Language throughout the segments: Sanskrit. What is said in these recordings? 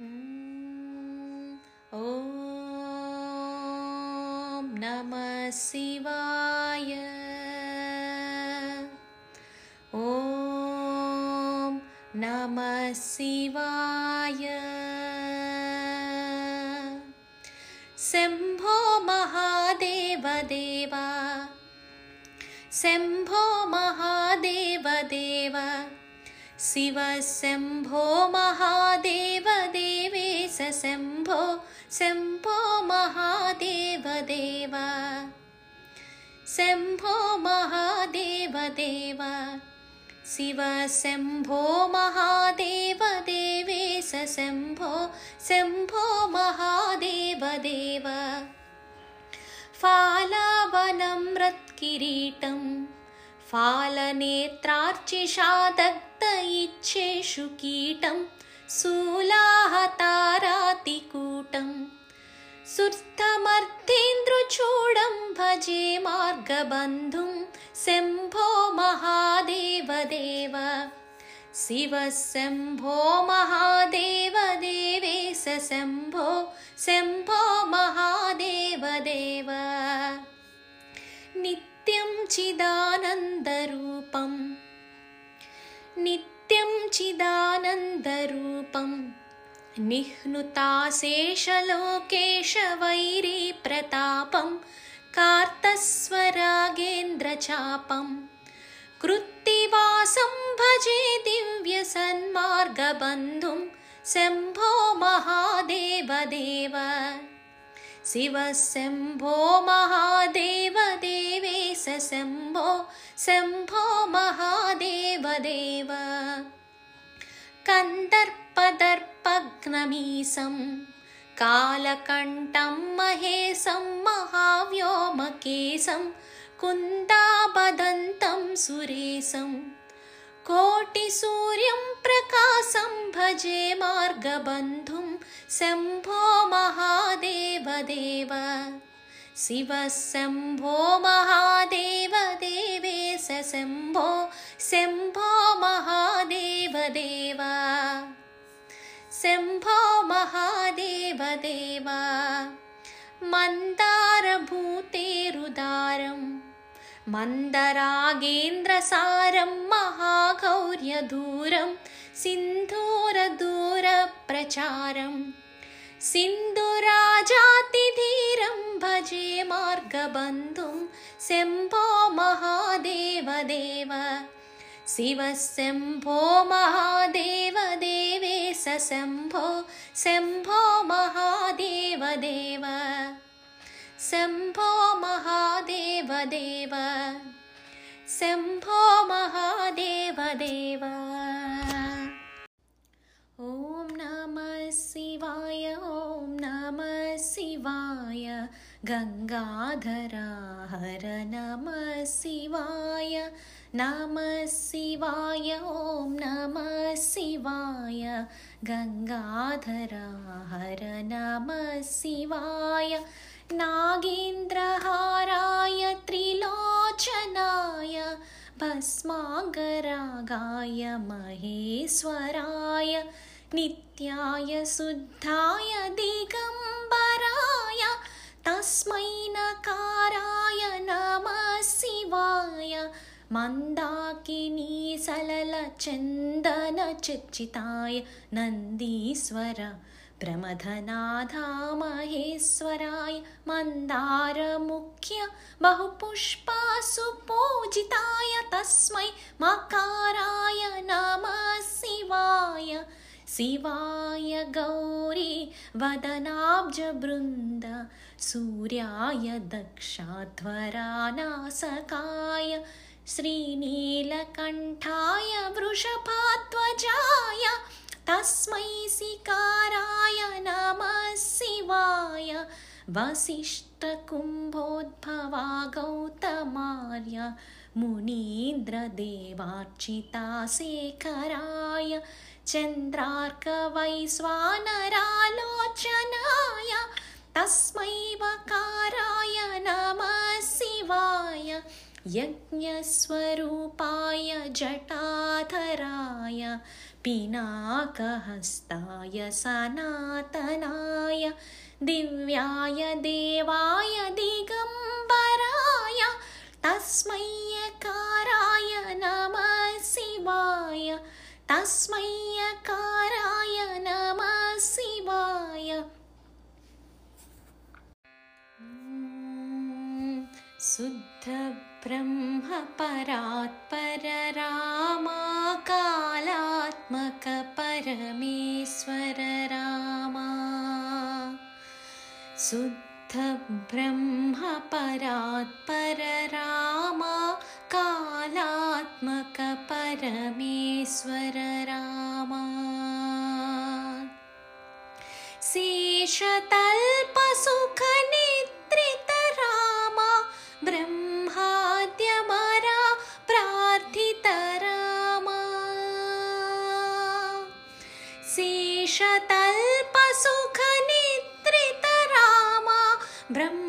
ॐ नमः शिवाय। ॐ नमः शिवाय। शम्भो महादेवदेवा। शम्भो महादेवदेव। शिव शम्भो शम्भो शम्भो महादेवदेव। शम्भो महादेवदेव। शिव शम्भो महादेवदेवेश शम्भो शम्भो महादेवदेव। फालावनं रत्किरीटं फालनेत्रार्चिषा दग्ध इच्छेषु कीटं मार्गबन्धुं शम्भो महादेवदेव। शिव शम्भो महादेवदेवेश शम्भो शम्भो महादेवदेव। नित्यं चिदानन्दरूपं नित्यं चिदानन्दरूपं निह्नुताशेषलोकेशवैरीप्रतापं कार्तस्वरागेन्द्रचापं कृत्तिवासं भजे दिव्यसन्मार्गबन्धुं शम्भो महादेवदेव शिव शम्भो महादेवदेवेश शम्भो शम्भो महादेवदेव कन्दर्पदर्पग्नमीशं कालकण्ठं महेशं महाव्योमकेशं कुन्दाबदन्तं सुरेशं। कोटिसूर्यं प्रकाशं भजे मार्गबन्धुं शम्भो महादेवदेव शिव शम्भो महादेवदेवेश शम्भो शम्भो महादेवदेव। शम्भो महादेवदेव। मन्दारभूतेरुदारं मन्दरागेन्द्रसारं महागौर्यदूरं सिन्धूरदूरप्रचारं सिन्धुराजातिधीरं भजे मार्गबन्धुं शम्भो महादेवदेव। शिव शम्भो महादेवदेवेश शम्भो शम्भो महादेवदेव। शम्भो महादेवदेव। शम्भो महादेवदेव ॐ नमः शिवाय ॐ नमः शिवाय गङ्गाधरा हर नमः शिवाय नमः शिवाय ॐ नमः शिवाय गङ्गाधरा हर नमः शिवाय नागेन्द्रहाराय त्रिलोचनाय भस्मागरागाय महेश्वराय नित्याय शुद्धाय दिगम्बराय तस्मै नकाराय नमः शिवाय। मन्दाकिनी सललचन्दनचर्चिताय नन्दीश्वर प्रमथनाथा महेश्वराय मन्दारमुख्य बहुपुष्पासु पूजिताय तस्मै मकाराय नमः शिवाय शिवाय गौरी वदनाब्जबृन्द सूर्याय दक्षाध्वरानासकाय श्रीनीलकण्ठाय वृषभाध्वजाय तस्मै सिकाराय नमः शिवाय वसिष्ठकुम्भोद्भवा गौतमार्य मुनीन्द्रदेवार्चिता शेखराय चन्द्रार्कवै स्वानरालोचनाय तस्मै वकाराय नमः शिवाय यज्ञस्वरूपाय जटाधराय पिनाकहस्ताय सनातनाय दिव्याय देवाय दिगम्बराय तस्मै यकाराय नमः शिवाय। तस्मै अकाराय नमः शिवाय शुद्धब्रह्मपरात्पररामाकालात्मकपरमेश्वर रामा शुद्धब्रह्मपरात्पररामा कालात्मकपरमेश्वर रामा ब्रह्माद्य मरा प्रार्थित रामाल्पसुख नेत्रित रामा ब्रह्म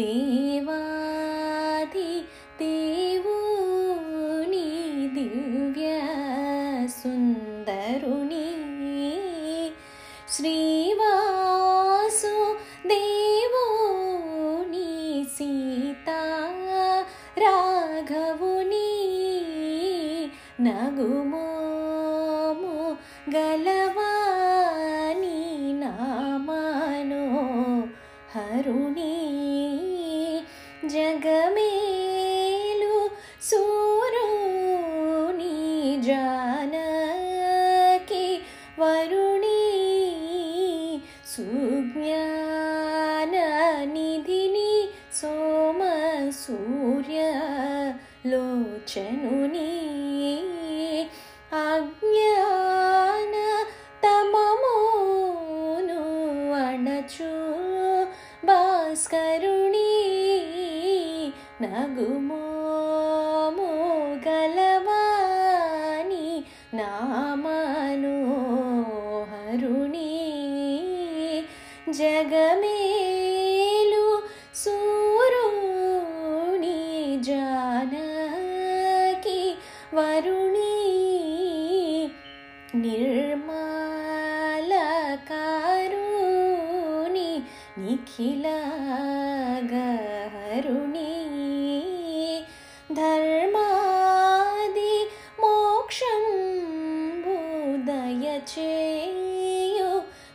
देवाधि देवोणि दिव्य सुन्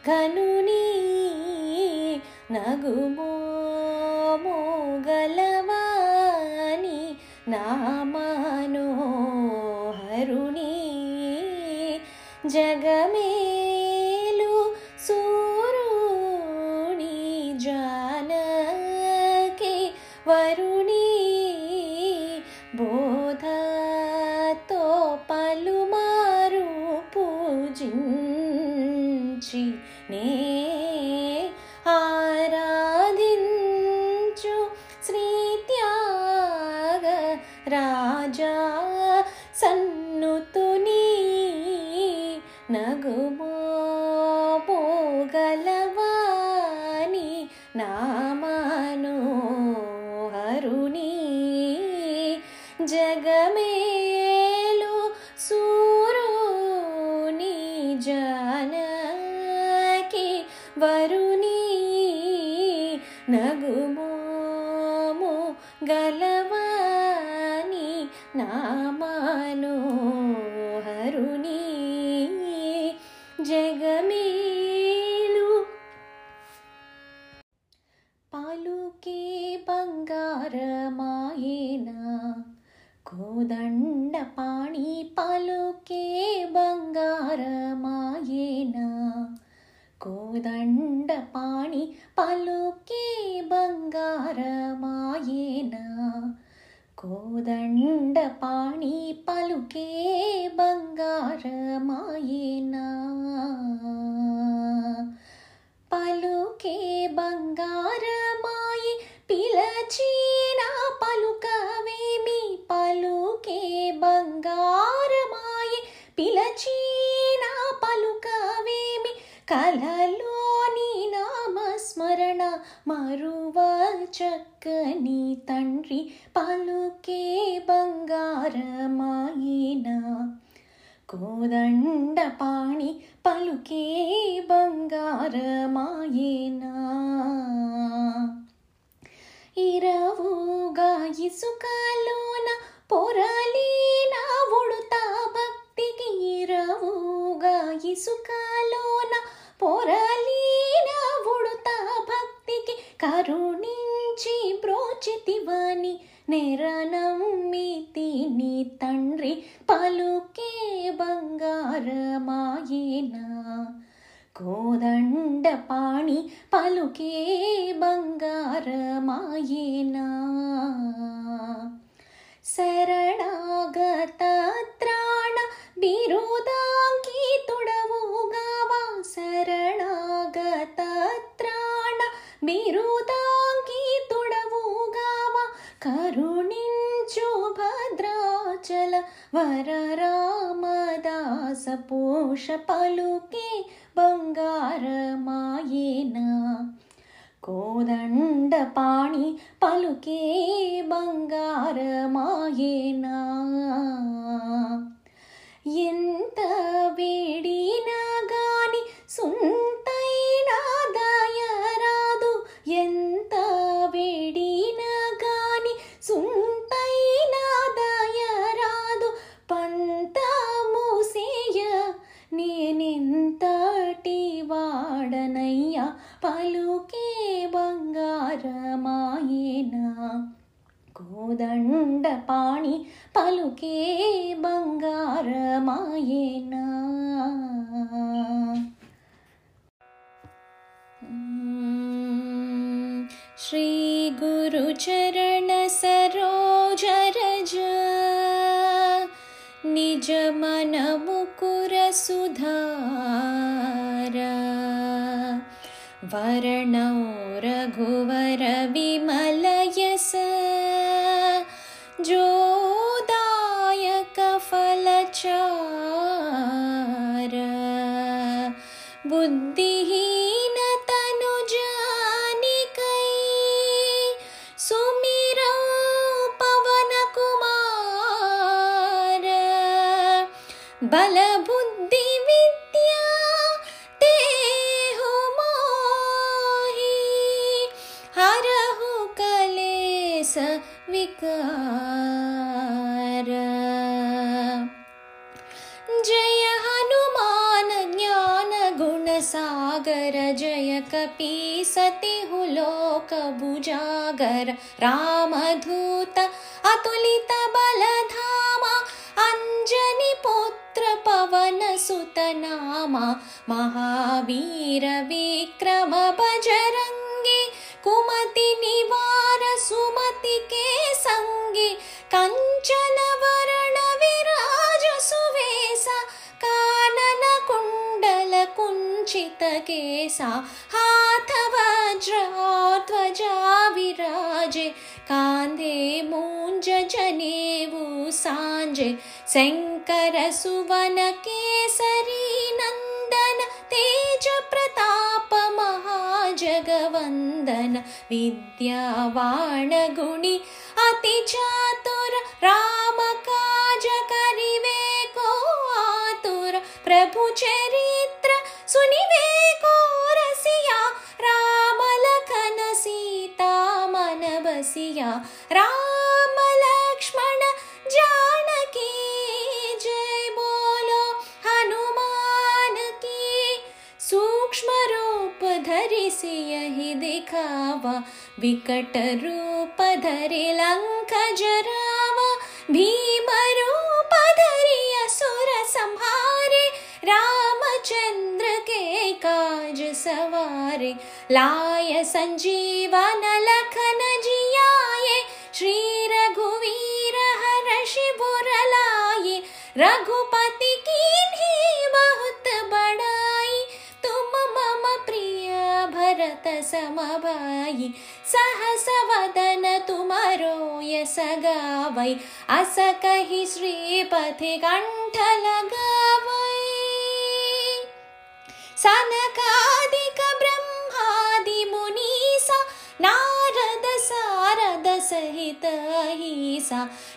కనుని నగుమోగలవాని నామా కోదండ పాణి పలుకే బంగారమాయేనా? పలుకే బంగారమాయి పిలచిన పలుకవేమి? పలుకే బంగారమాయి పిలచిన పలుకవేమి? కలలు నామస్మరణ మరువ చక్కని తండ్రి పలుకే బంగారమాయినా కోదండ పాణి పలుకే బంగారమాయేనా ఇరవుగా ఇసుకలోన పొరలీన ఉడుతా భక్తికి ఇరవుగా ఇసుకలోన పొరలీన ఉడుతా భక్తికి కరుణించి బ్రోచితివని నెరనమ్మితి నీ తండ్రి పలుకే బంగారమాయేనా? కోదండ పాణి పలుకే బంగారమాయేనా? शरणागतत्राण बिरुदाङ्गीतुडव गावा शरणागतत्राण मिरुदाङ्गीतुडुगावा करुणीञ्चोभद्राचल वर रामदा सपोषपलुके बङ्गारमायेना పాణి పలుకే బంగారమాయేనా ఎంత े बङ्गार मायिना श्रीगुरुचरण सरोजरज निजमनमुकुरसुधार वर्णौ जय लोकभुजागर रामधूत अतुलित बलधामा अञ्जनि पुत्र पवन सुत नामा महावीर विक्रम बजरङ्गि कुमति निवार सुमति के सङ्गि कञ्चन कुञ्चित केसा हाथ वज्र ध्वजा विराजे कान्धे मूञ्ज जनेवु साञ्जे शङ्कर नन्दन तेज प्रताप महाजगवन्दन विद्यावाण गुणि अति चातुर राम काज करिवे को आतुर प्रभु चरित्र सुनिवे को रसिया राम लखन सीता मन बसिया राम लक्ष्मण जानकी जय बोलो हनुमान की। सूक्ष्म रूप धरि सियहि दिखावा विकट रूप धरि लङ्क जरावा भीम रूप धरि संहारे रामचन्द्र के काज सवारे लाय सञ्जीवन लखन जियाये श्री रघुवीर हर्षि बुर लाये रघुपति कीन्ही बहुत बड़ाई तुम मम प्रिय भरत समभाई सहस वदन तुमरो यस गावै अस कहि श्रीपति कण्ठ लगावै सनकादिक ब्रह्मादि मुनीसा नारद सारद सहित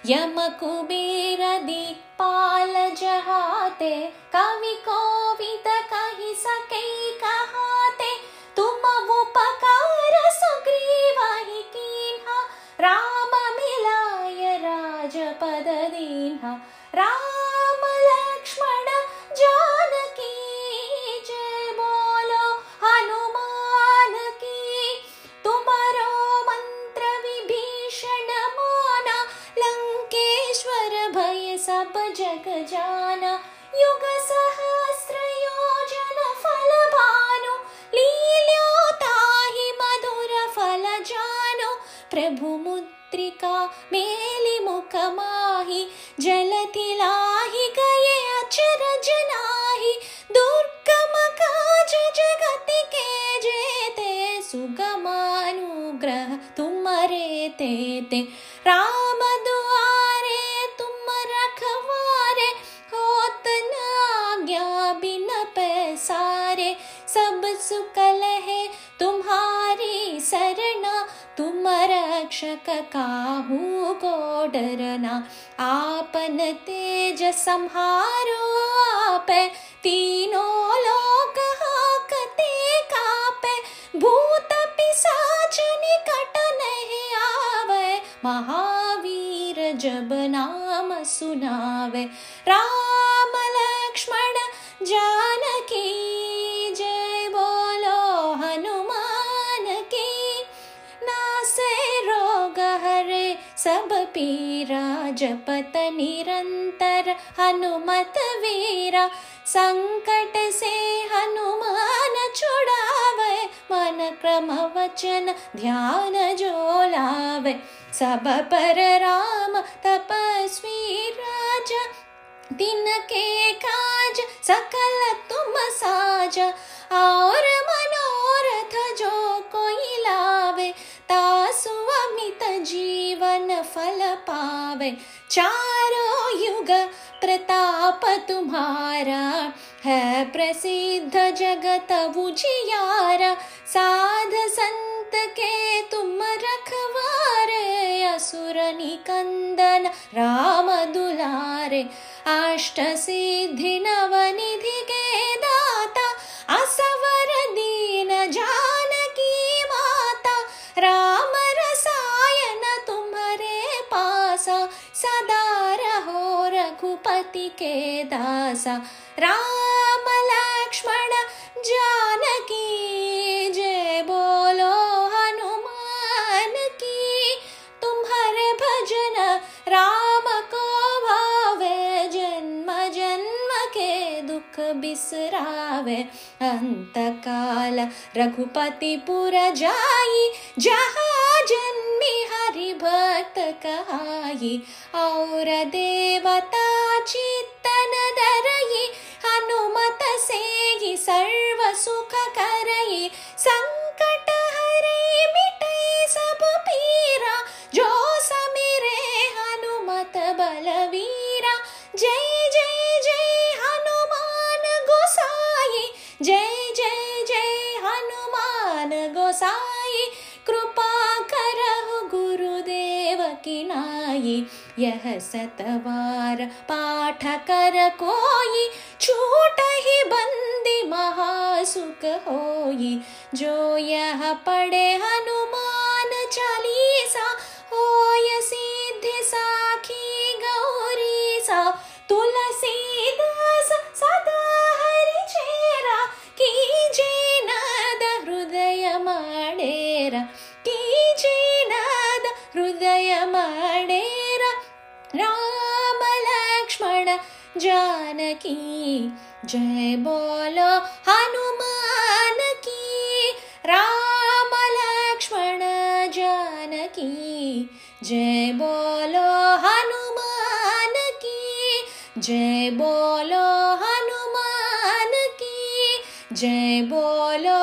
यम कुबेर दिक्पाल जहाते कवि कोविद कहि सकै प्रभु मुद्रिका मेलि मुख माहि जलति लाहि गये अचरज नाही दुर्गम काज जगति के जेते सुगमानुग्रह तुमरे तेते राम दुआरे सब सुकल है। तुम्हारी सरना, तुम रक्षक काहू को डरना। आपन तेज संहारो आपे, तीनों लोक हाकते कापे। भूत पिशाच निकट नहीं आवे, महावीर जब नाम सुनावे। राम लक्ष्मण जानकी निरंतर हनुमत वीरा संकट से हनुमान छुड़ावे मन क्रम वचन ध्यान सब पर राम तपस्वी राजा दिन के काज सकल तुम साज। और मनोरथ जो कोई लावे तासु अमित जीवन फल पावे। चारों युग प्रताप तुम्हारा। है प्रसिद्ध जगत उजियारा। साध संत के तुम रखवारे। असुर निकंदन राम दुलारे। अष्ट सिद्धि नवनिधि के दाता। असवर दीन जानकी पति के दासा। राम लक्ष्मण जानकी, जय बोलो हनुमान की। तुम्हारे भजन राम को भावे, जन्म जन्म के दुख बिसरावे। अंत काल रघुपति पुर जाई, जहा जन्म कहाई और देवता चित्तन दरई हनुमत से सर्व सुख करई संकट गुरुदेव की नाई यह सतवार पाठ कर कोई छूट ही बंदी महासुख होई। जो यह पढ़े हनुमान चालीसा होय सिद्धि साखी गौरी सा तुलसीदास सदा हृदय माडेरा राम लक्ष्मण जानकी जय बोलो हनुमान की राम लक्ष्मण जानकी जय बोलो हनुमान की जय बोलो हनुमान की जय बोलो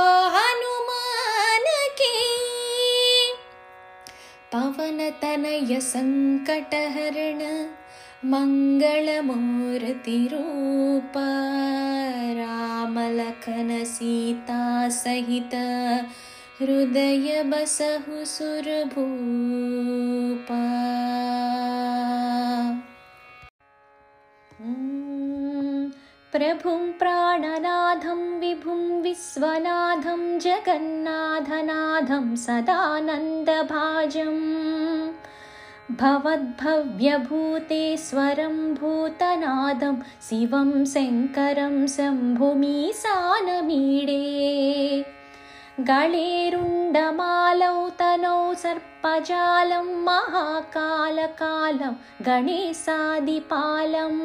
पवनतनय सङ्कटहरण मङ्गलमूर्तिरूप रामलखन सीता सहित हृदय बसहु सुरभूप प्रभुं प्राणनाथं विभुं विश्वनाथं जगन्नाथनाथं सदानन्दभाजम्। भवद्भव्यभूतेश्वरं भूतनादं शिवं शङ्करं शम्भुमीसानमीडे गणेरुण्डमालौ तनौ सर्पजालं महाकालकालं गणेशादिपालम्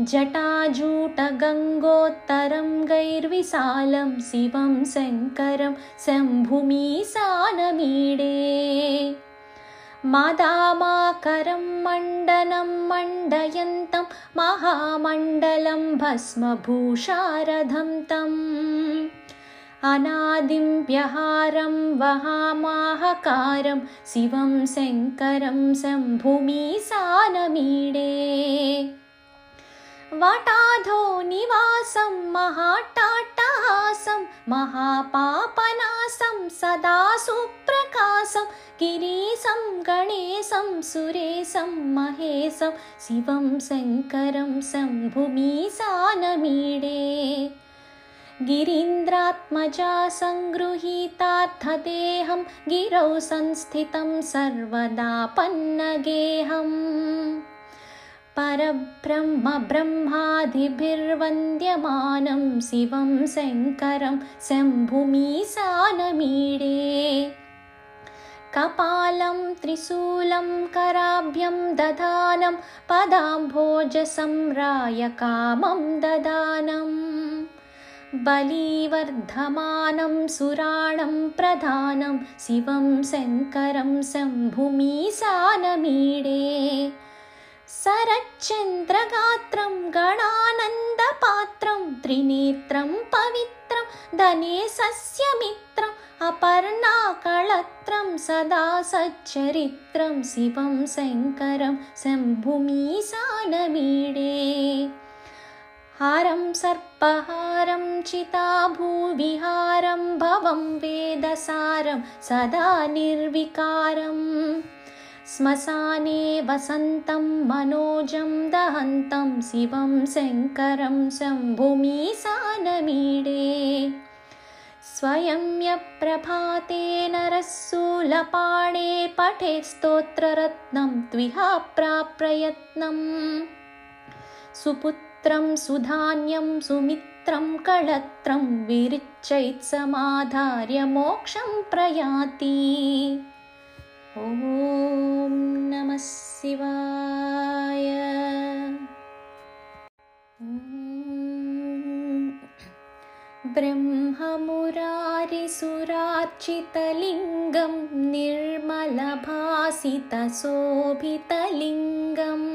जटाजूटगङ्गोत्तरं गैर्विशालं शिवं शङ्करं शम्भुमीसानमीडे मादामाकरं मण्डनं मण्डयन्तं महामण्डलं भस्मभूषारधं तम् अनादिं व्यहारं वहामाहकारं शिवं शङ्करं शम्भुमीसानमीडे वटाधो निवासं महाटाटहासं महापापनासं सदा सुप्रकाशं गिरीशं गणेशं सुरेशं महेशं शिवं शङ्करं शम्भुमीसानमीडे गिरीन्द्रात्मजा सङ्गृहीतार्थदेहं गिरौ संस्थितं सर्वदा पन्नगेहम् परब्रह्म ब्रह्मादिभिर्वन्द्यमानं शिवं शङ्करं शम्भुमीसानमीडे कपालं त्रिशूलं कराभ्यं दधानं पदाम्भोजसंरायकामं ददानम् बलिवर्धमानं सुराणं प्रधानं शिवं शङ्करं शम्भुमीसानमीडे सरच्चन्द्रगात्रं गणानन्दपात्रं त्रिनेत्रं पवित्रं धने सस्यमित्रम् अपर्णाकळत्रं सदा सच्चरित्रं शिवं शङ्करं शम्भुमीसानमीडे हारं सर्पहारं चिताभूविहारं भवं वेदसारं सदा निर्विकारम् श्मशाने वसन्तं मनोजं दहन्तं शिवं शङ्करं शम्भुमीसानमीडे स्वयं यप्रभाते नरस्सूलपाणे पठे स्तोत्ररत्नं त्विहा प्राप्रयत्नम् सुपुत्रं सुधान्यं सुमित्रं कळत्रं विरिच्चैत्समाधार्य मोक्षं प्रयाति ॐ नमः शिवाय। ब्रह्ममुरारिसुरार्चितलिङ्गं निर्मलभासितशोभितलिङ्गम्।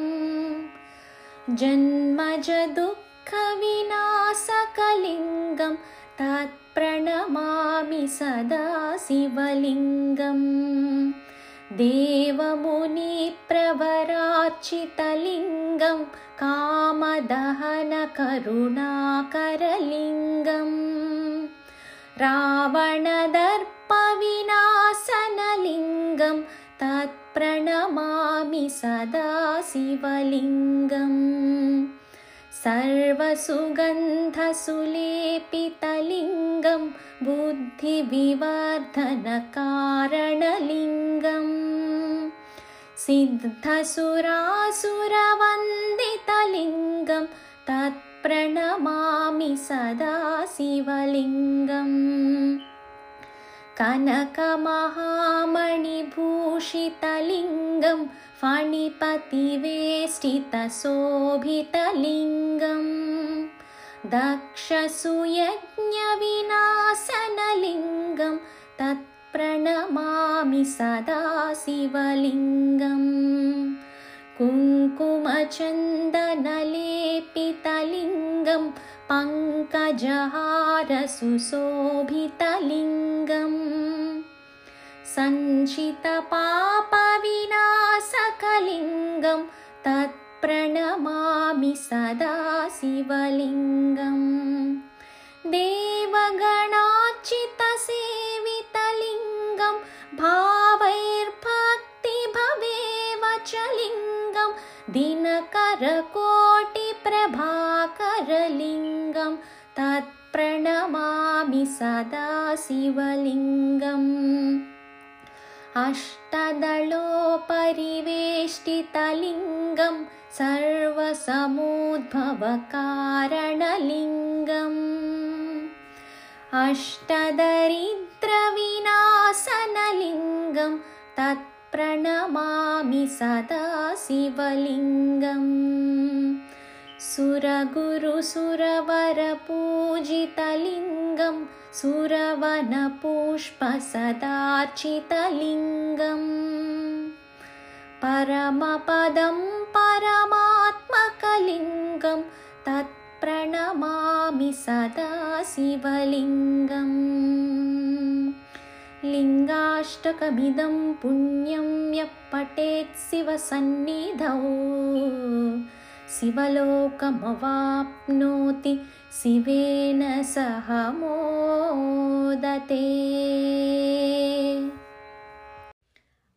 जन्मजदुःखविनाशकलिङ्गं तत्प्रणमामि सदा शिवलिङ्गम् देवमुनिप्रवरार्चितलिङ्गं कामदहनकरुणाकरलिङ्गम्। रावणदर्पविनाशनलिङ्गं तत्प्रणमामि सदा शिवलिङ्गम् सर्वसुगन्धसुलेपितलिङ्गं बुद्धिविवर्धनकारणलिङ्गम्। सिद्धसुरासुरवन्दितलिङ्गं तत्प्रणमामि सदा शिवलिङ्गम्। कनकमहामणिभूषितलिङ्गं फणिपतिवेष्टितशोभितलिङ्गम् दक्षसुयज्ञविनाशनलिङ्गं तत्प्रणमामि सदा शिवलिङ्गम् कुङ्कुमचन्दनलेपितलिङ्गं पङ्कजहारसुशोभितलिङ्गम् सञ्चितपापविनाशकलिङ्गं तत्प्रणमामि सदा शिवलिङ्गम् देवगणार्चितसेवितलिङ्गं भावैर्भक्तिभवेव च लिङ्गं दिनकरकोटिप्रभाकरलिङ्गं तत्प्रणमामि सदा शिवलिङ्गम् अष्टदलोपरिवेष्टितलिङ्गं सर्वसमुद्भवकारणलिङ्गम्। अष्टदरिद्रविनाशनलिङ्गं तत्प्रणमामि सदा शिवलिङ्गम् सुरगुरुसुरवरपूजितलिङ्गं सुरवनपुष्पसदार्चितलिङ्गम्। परमपदं परमात्मकलिङ्गं तत्प्रणमामि सदा शिवलिङ्गम्। लिङ्गाष्टकमिदं पुण्यं यः पठेत् शिवसन्निधौ शिवलोकमवाप्नोति शिवेन सह मोदते।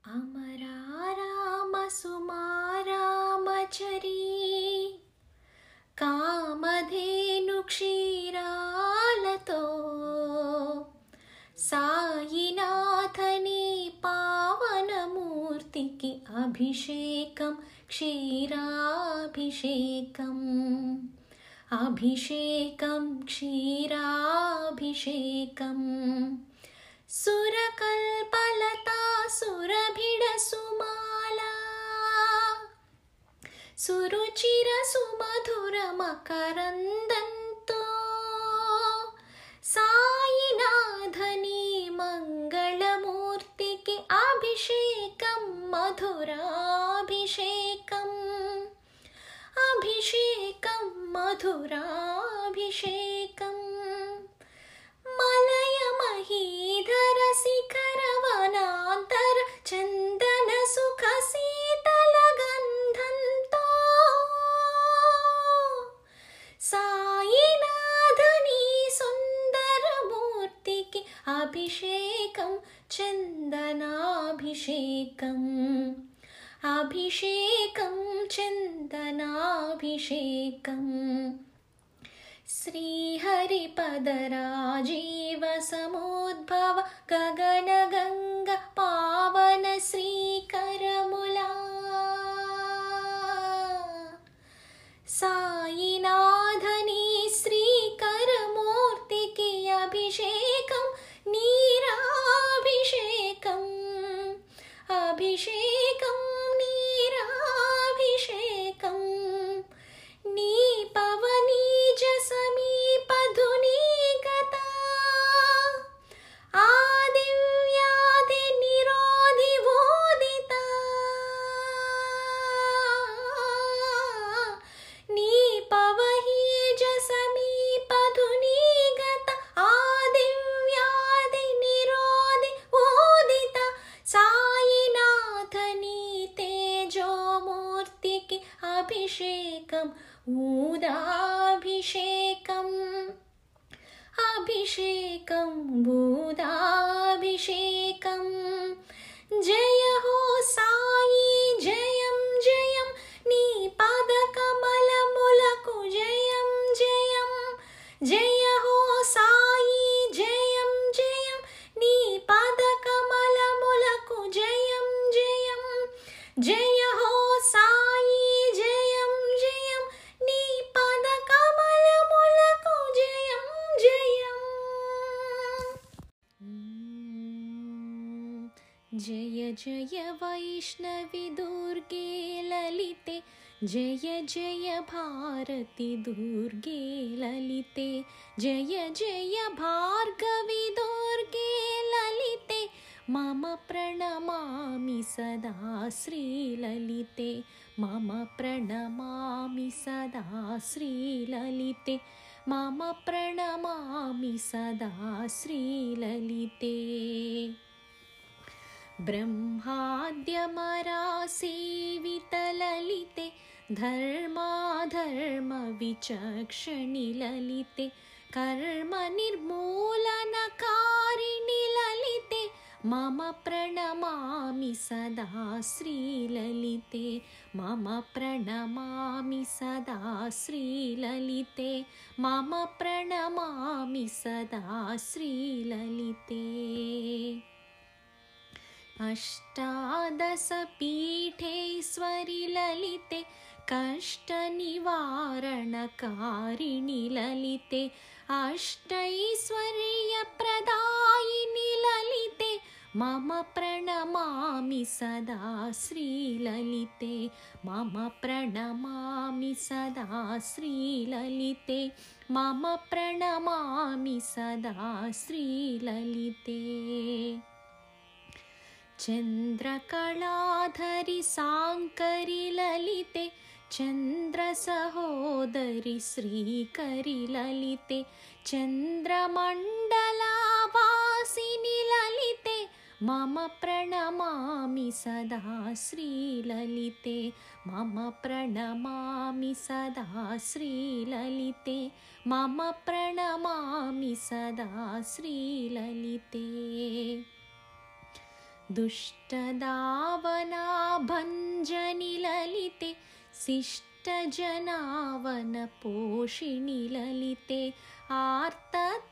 अमरारामसुमारामचरी कामधेनुक्षीरालतो सायिनाथनी पावनमूर्तिకి अभिषेकं क्षीराभिषेकम्। अभिषेकं क्षीराभिषेकम्। सुरकल्पलता सुरभिडसुमाला। सुरुचिरसुमधुरमकरन्दन्तो सायिनाथनी मङ्गलमूर्तिకి अभिषेकं मधुराभिषेकम्। अभिषेकं मधुराभिषेकम्। मलय महीधर शिखरवनान्तर चन्दन सुख शीतलगन्धन्ता सा चन्दनाभिषेकम्। अभिषेकं चन्दनाभिषेकम्। श्रीहरिपदराजीवसमुद्भव गगनगङ्ग पावन वैष्णवि दुर्गे ललिते जय जय भारति दुर्गे ललिते जय जय भार्गवि दुर्गे ललिते मम प्रणमामि सदा श्रीललिते मम प्रणमामि सदा श्रीललिते मम प्रणमामि सदा श्रीललिते ब्रह्माद्यमरासेवितललिते धर्माधर्मविचक्षणि ललिते कर्मनिर्मूलनकारिणि ललिते मम प्रणमामि सदा श्रीललिते मम प्रणमामि सदा श्रीललिते मम प्रणमामि सदा श्रीललिते अष्टादशपीठेश्वरि ललिते कष्टनिवारणकारिणि ललिते अष्टैश्वर्यप्रदायिनि ललिते मम प्रणमामि सदा श्रीललिते मम प्रणमामि सदा श्रीललिते मम प्रणमामि सदा श्रीललिते चन्द्रकलाधरि साङ्करि ललिते चन्द्रसहोदरि श्रीकरि ललिते चन्द्रमण्डलावासिनि ललिते मम प्रणमामि सदा श्रीललिते मम प्रणमामि सदा श्रीललिते मम प्रणमामि सदा श्रीललिते दुष्टदावनाभञ्जनि ललिते शिष्टजनावनपोषिणि ललिते आर्तत्राणपरायिणि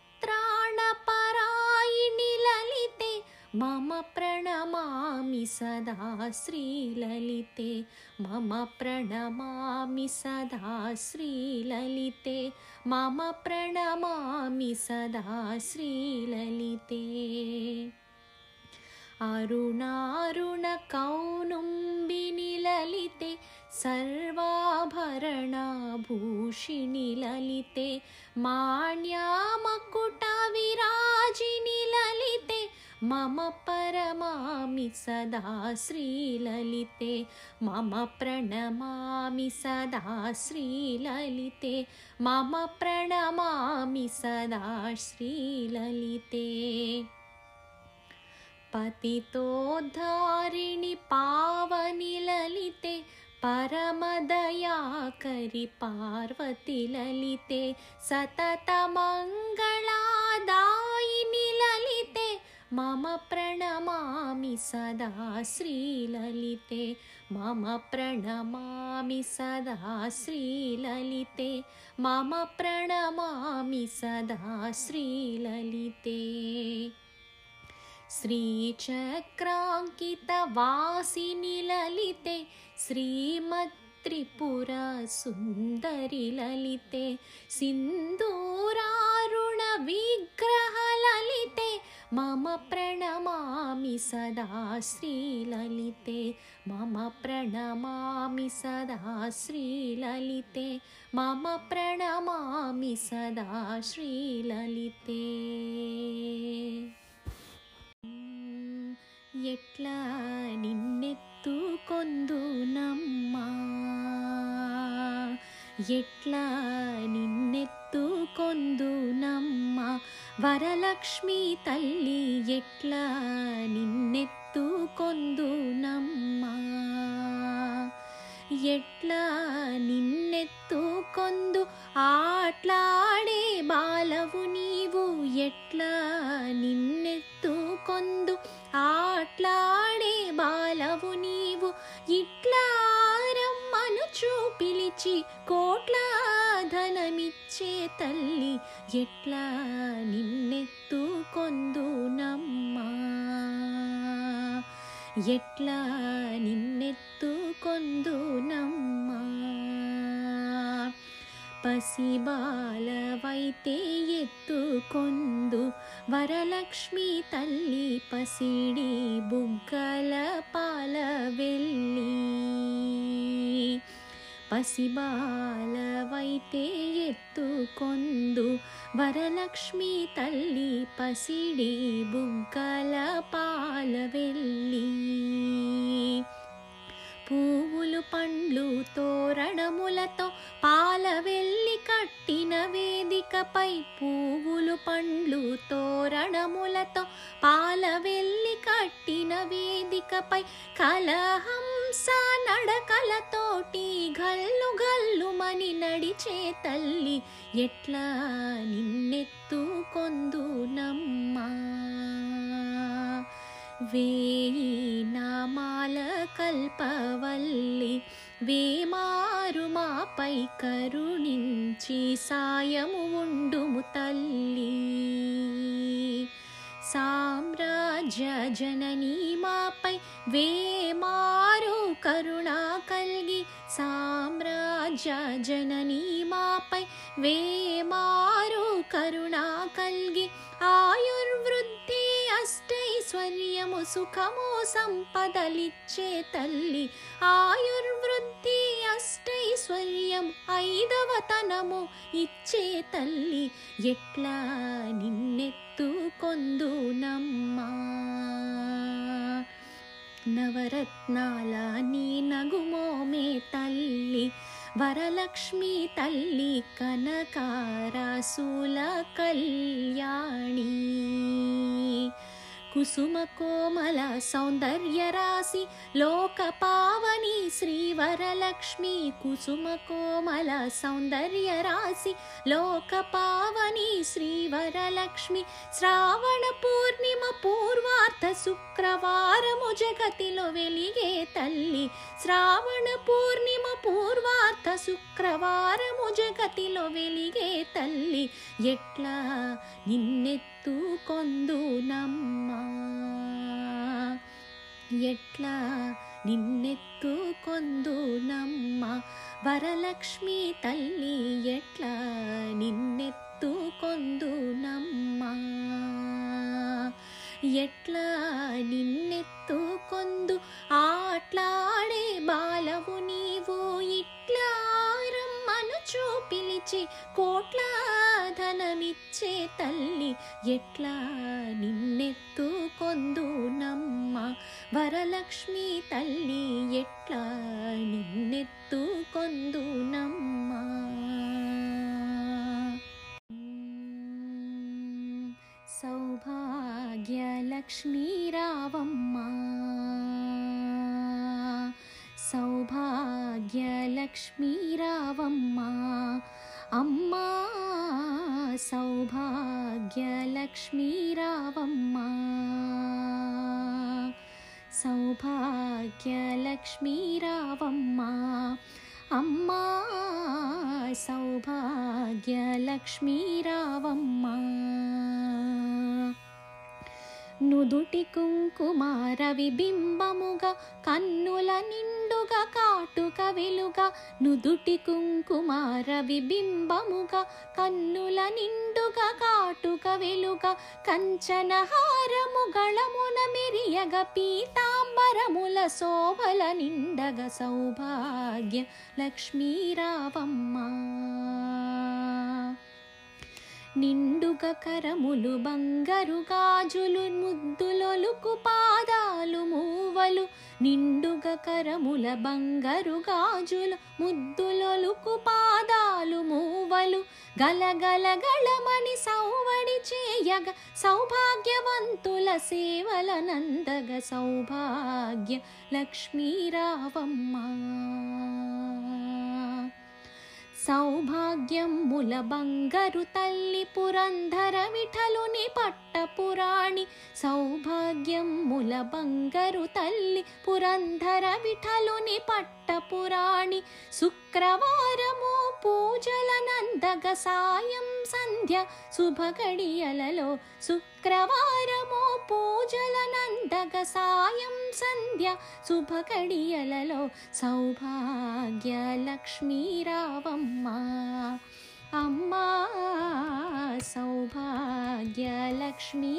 ललिते मम प्रणमामि सदा श्रीललिते मम प्रणमामि सदा श्रीललिते मम प्रणमामि सदा श्रीललिते अरुणारुणकौनुम्बिनि ललिते सर्वाभरणाभूषिणि ललिते माण्यामकुटविराजिनि ललिते मम परमामि सदा श्रीललिते मम प्रणमामि सदा श्रीललिते मम प्रणमामि सदा श्रीललिते पतितोद्धारिणि पावनि ललिते परमदयाकरि पार्वति ललिते सततमङ्गलादायिनि ललिते मम प्रणमामि सदा श्रीललिते मम प्रणमामि सदा श्रीललिते मम प्रणमामि सदा श्रीललिते श्रीचक्राङ्कितवासिनि ललिते श्रीमत्त्रिपुरसुन्दरि ललिते सिन्दूरारुणविग्रहललिते मम प्रणमामि सदा श्रीललिते मम प्रणमामि सदा श्रीललिते मम प्रणमामि सदा श्रीललिते ఎట్లా నిన్నెత్తుకొందునమ్మా? ఎట్లా నిన్నెత్తుకొందునమ్మా? వరలక్ష్మి తల్లి ఎట్లా నిన్నెత్తుకొందునమ్మా? ఎట్లా నిన్నెత్తు కొందు ఆట్లాడే బాలవు నీవు? ఎట్లా నిన్నెత్తు కొందు ఆట్లాడే బాలవు నీవు? ఇట్లా రమ్మనుచు పిలిచి కోట్ల ధనమిచ్చే తల్లి ఎట్లా నిన్నెత్తు కొందు నమ్మా? ఎట్లా నిన్నెత్తు కొందునమ్మా పసిబాలవైతే ఎత్తుకొందు వరలక్ష్మి తల్లి పసిడి బుగ్గల పాల వెళ్ళి పసిబాలవైతే ఎత్తుకొందు వరలక్ష్మి తల్లి పసిడి బుగ్గల పాల వెళ్ళి పువ్వులు పండ్లు తోరణములతో పాల వెళ్ళి కట్టిన వేదికపై పువ్వులు పండ్లు తోరణములతో పాల వెళ్ళి కట్టిన వేదికపై కలహంస నడకలతోటి గల్లు గల్లుమని నడిచే తల్లి ఎట్లా నిన్నెత్తు కొందునమ్మా నామాల కల్పవల్లి వేమారు మాపై కరుణించి సాయము ఉండుము తల్లి. సామ్రాజ్య జననీ మాపై వేమారు కరుణా కల్గి సామ్రాజ్య జననీ మాపై వేమారు కరుణ కల్గి ఆయుర్వృద్ధి అష్టైశ్వర్యము సుఖము సంపదలిచ్చే తల్లి ఆయుర్వృద్ధి అష్టైశ్వర్యం ఐదవ తనము ఇచ్చే తల్లి ఎట్లా నిన్నెత్తు కొందునమ్మా నవరత్నాల నీ నగుమోమే తల్లి वरलक्ष्मी तल्लि कनकारसुलकल्याणी। కుసుమ కోమల కుసుమకోమల సౌందర్యరాశి లోకపావని శ్రీవరలక్ష్మి కుసుమ కోమల కుసుమకోమల సౌందర్యరాశి లోకపావని శ్రీవరలక్ష్మి శ్రావణ పూర్ణిమ పూర్వార్థ శుక్రవారము జగతిలో వెలిగే తల్లి శ్రావణ పూర్ణిమ పూర్వార్థ శుక్రవారము జగతిలో వెలిగే తల్లి ఎట్లా నిన్నెత్తి ఎన్నెత్తుకొందునమ్మ ఎట్లా నిన్నెత్తుకొందునమ్మ? వరలక్ష్మి తల్లి ఎట్లా నిన్నెత్తుకొందునమ్మ? ఎట్లా నిన్నెత్తుకొందు? ఆట్లాడే బాలవు నీవు ఇట్ రమ్మనుచూ పిలిచి కోట్ల ధనమిచ్చే తల్లి ఎట్లా నిన్నెత్తు కొందునమ్మ వరలక్ష్మి తల్లి ఎట్లా నిన్నెత్తు కొందునమ్మా సౌభాగ్యలక్ష్మీ రావమ్మా సౌభాగ్యలక్ష్మీరావమ్మ. అమ్మా సౌభాగ్యలక్ష్మీరావమ్మ. సౌభాగ్యలక్ష్మీరావమ్మ. అమ్మా సౌభాగ్యలక్ష్మీరావమ్మ. నుదుటి కుంకుమార విబింబముగా కన్నుల నిండు కాటుగా కాటుక వెలుగా నుదుటి కుంకుమార విబింబముగా కన్నుల నిండుగా కాటుక వెలుగా కంచన హారము గళమున మెరియగ పీతాంబరముల శోభల నిండగ సౌభాగ్య లక్ష్మీరావమ్మా. నిండుగ కరములు బంగరు గాజులు ముద్దులొలుకు పాదాలు మూవలు. నిండుగ కరముల బంగరు గాజులు ముద్దులొలుకు పాదాలు మూవలు. గలగల గళమని సౌవడి చేయగ సౌభాగ్యవంతుల సేవల నందగ సౌభాగ్య లక్ష్మీరావమ్మ. సౌభాగ్యముల బంగరు తల్లి పురంధర విఠలుని పట్టపురాణి సౌభాగ్యముల బంగరు తల్లి పురంధర విఠలుని పట్ట పట్టపురాణి శుక్రవారము పూజల నందగ సాయం సంధ్య శుభగడియలలో శుక్రవారము పూజల నందగ సాయం సంధ్య శుభగడియలలో సౌభాగ్య లక్ష్మీ రావమ్మ అమ్మా సౌభాగ్య లక్ష్మీ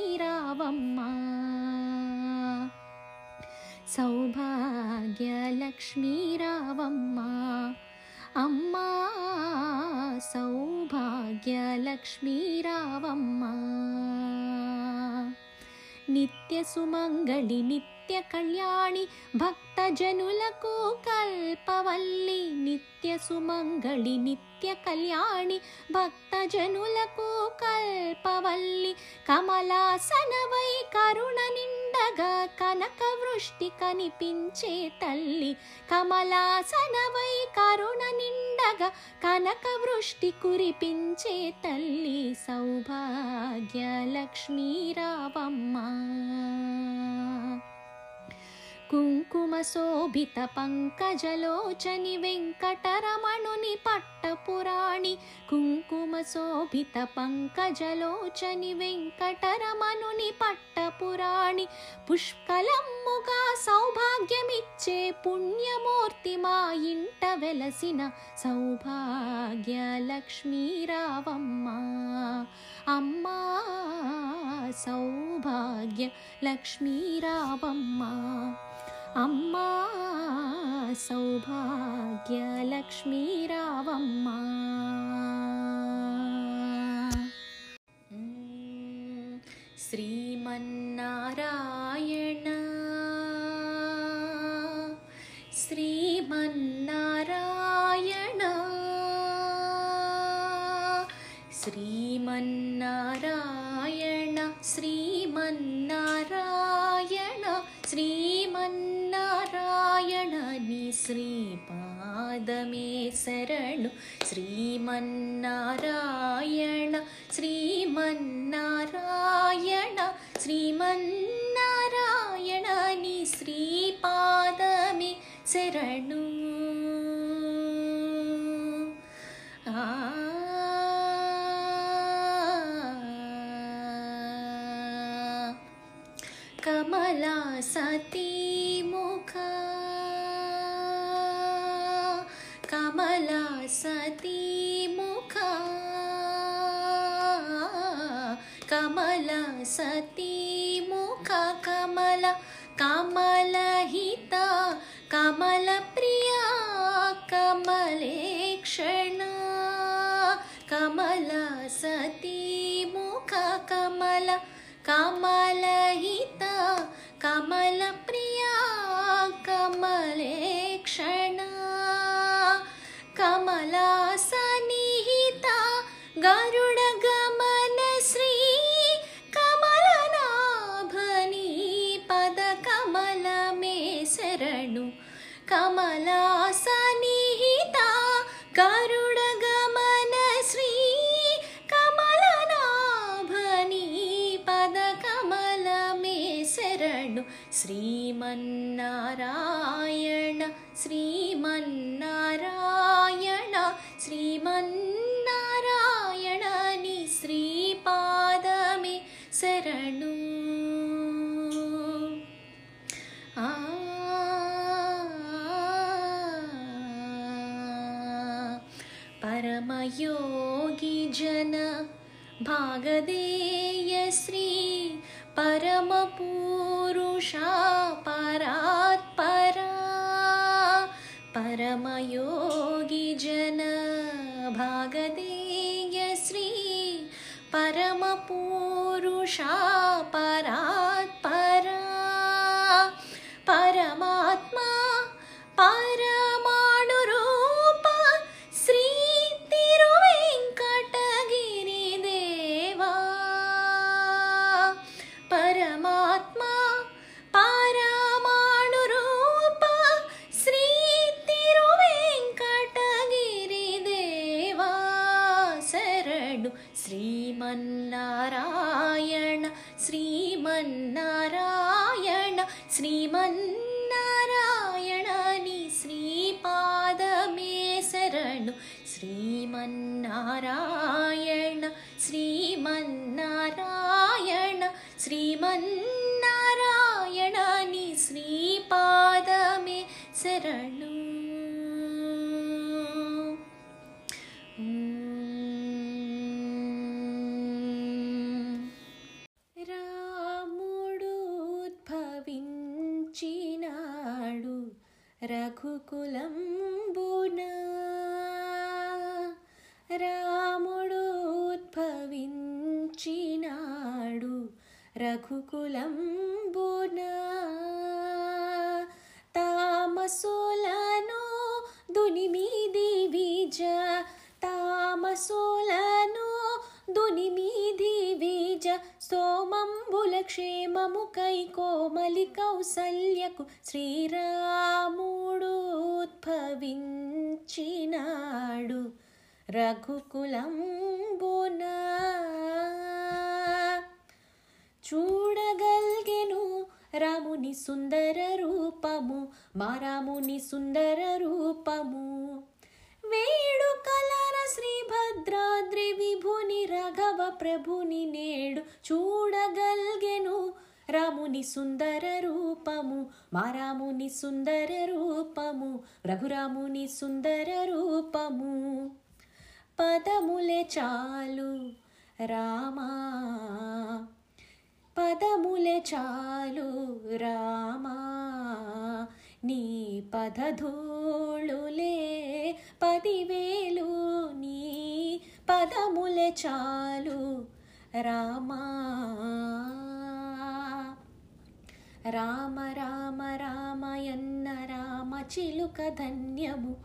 సౌభాగ్యలక్ష్మీరావమ్మ. అమ్మా సౌభాగ్యలక్ష్మీరావమ్మ. నిత్యసుమంగళి నిత్యకళ్యాణి భక్తజనులకు కల్పవల్లి. నిత్య సుమంగళి నిత్యసుమంగళి నిత్యకళ్యాణి భక్తజనులకు కల్పవల్లి. కమలాసనవై కరుణ నిండి నిండగా కనక వృష్టి కనిపించే తల్లి కమలాసనవై కరుణ నిండగా కనక వృష్టి కురిపించే తల్లి సౌభాగ్య లక్ష్మీరావమ్మ రావమ్మ కుంకుమ శోభిత పంకజలోచని వెంకటరమణుని పట్టపురాణి. కుంకుమ శోభిత పంకజలోచని వెంకటరమణుని పట్టపురాణి. పుష్కలమ్ముగా సౌభాగ్యమిచ్చే పుణ్యమూర్తి మా ఇంట వెలసిన సౌభాగ్య अम्मा सौभाग्य लक्ष्मीरावम्मा अम्मा सौभाग्य लक्ष्मीरावम्मा श्रीमन्नारायण मन्नारायण श्रीमन्नारायण श्रीमन्नारायण नि श्रीपादमे शरणु। श्रीमन्नारायण श्रीमन्नारायण श्रीमन्नारायण नि श्रीपादमे शरणु। सती मुख कमल कमल कमलेक्षणा कमल प्रिया कमलेक्षण कमल सती मुख कमल कमल मुखकमल कमलहिता कमलप्रिया कमलेक्षणा कमला श्रीमन्नारायण श्रीमन्नारायण श्रीमन्नरायणनि श्रीपादमे शरणु परमयोगीजन भागदेयश्री परमपू परात् परा परमयो श्रीमन्नारायण श्रीमन्नारायण श्रीमन्नारायण नि श्रीपादमे शरणु రఘుకులంబున తామసోలను దునిమీది విజ తామసోలను దునిమీది విజ సోమంబుల క్షేమము కై కోమలి కౌసల్యకు శ్రీరాముడు ఉద్భవించినాడు రఘుకులం రాముని సుందర రూపము మా రాముని సుందర రూపము. వేడుకలర శ్రీభద్రాద్రి విభుని రాఘవ ప్రభుని నేడు చూడగల్గెను. రాముని సుందర రూపము మా రాముని సుందర రూపము రఘురాముని సుందర రూపము. పదములే చాలు రామా. పదములే చాలు రామా. నీ పదధూళులే పదివేలు నీ పదములే చాలు రామా. రామ రామ రామయన్న రామ చిలుక ధన్యము.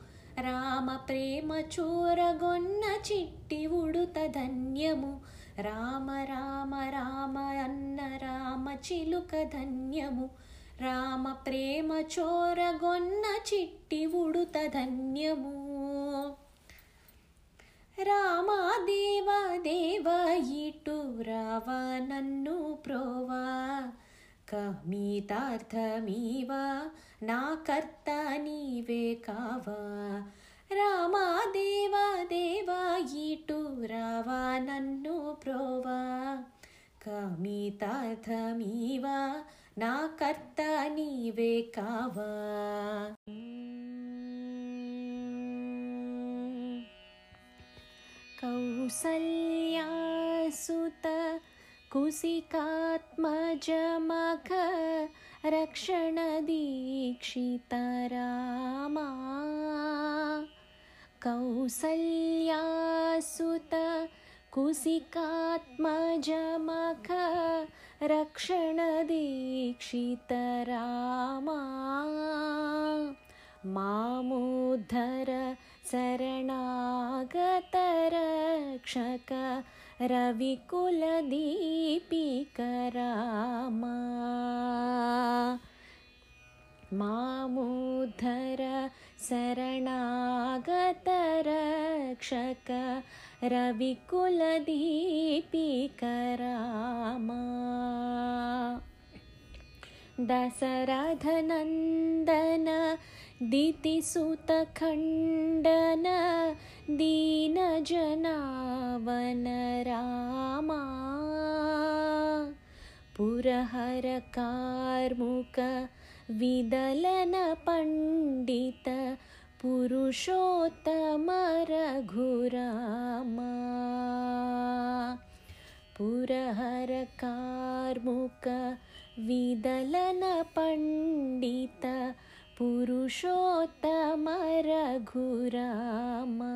రామ ప్రేమ చూరగొన్న చిట్టి ఉడుత ధన్యము. రామ రామ రామ అన్న రామ చిలుక ధన్యము. రామ ప్రేమ చోరగొన్న చిట్టి ఉడుత ధన్యము. రామా దేవ దేవ ఇటు రావ నన్ను ప్రోవా. కమీతార్థమీవా నా కర్త నీవే కావా. రామా దేవ దేవ ఇటు రావా నన్ను ప్రోవా కమీతార్థమీవా నా కర్త నీవే కావా कौसल्यासुत कुसिकात्मजमख रक्षणदीक्षितरामा कौसल्यासुत कुसिकात्मजमख रक्षणदीक्षितरामा मामुद्धर शरणागतरक्षक रविकुलदीपिकरामा मामुद्धर शरणागतरक्षक रविकुलदीपिकरामा। दशरथनन्दन दितिसुतखण्डन दीनजनावन रामा पुरहरकार्मुक विदलन पण्डित पुरुषोत्तम रघुरामा। पुरहरकार्मुक विदलन पण्डित पुरुषोत्तम रघुरामा।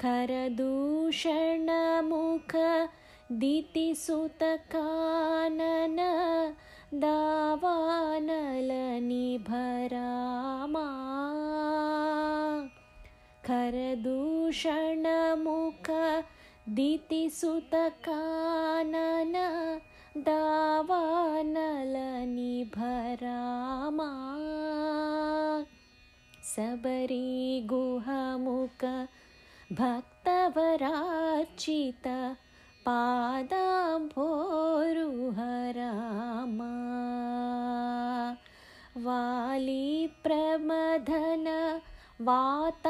करदूषणमुख दितिसुतकानन दावानलनिभरामा करदूषणमुख दितिसुतकानन दावानलनिभरामा। सबरी गुहमुख भक्तवरार्चित पादाम्भोरुहरामा वालीप्रमदन वातात्मजमुख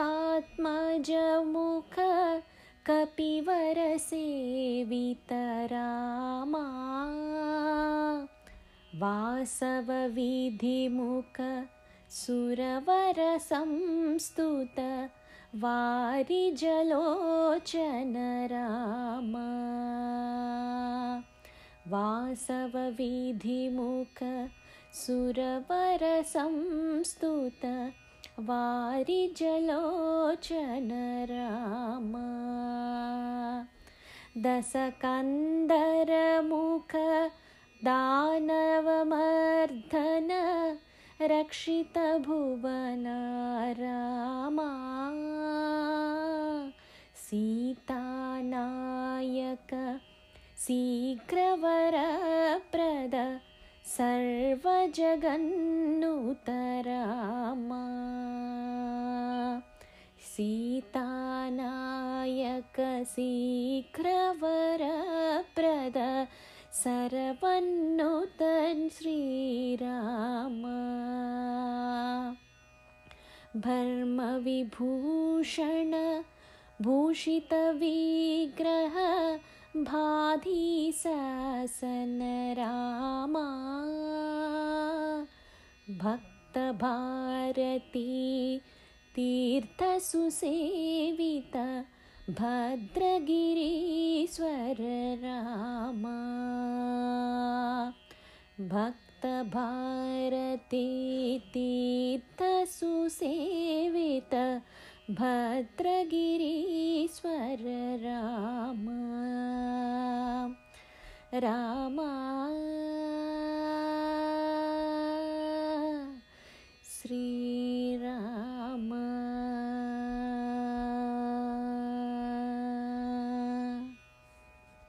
कपिवरसेवितरामा वासवविधिमुख सुरवरसंस्तुत वारिजलोचन रामा वासवविधिमुख सुरवरसंस्तुत वारिजलोचन राम दशकन्दरमुख दानवमर्दन रक्षितभुवन रामा। सीतानायक शीघ्रवरप्रद सर्वजगन्नुतरामा। सीतानायक शीघ्रवरप्रद सर्वन्नुतन् श्रीराम। भर्मविभूषण भूषितविग्रह भाधिशासन रामा। भक्तभारती तीर्थसुसेवित भद्रगिरीश्वर राम भक्तभारतीर्थसुसेवित भद्रगिरीश्वर राम रामा श्रीराम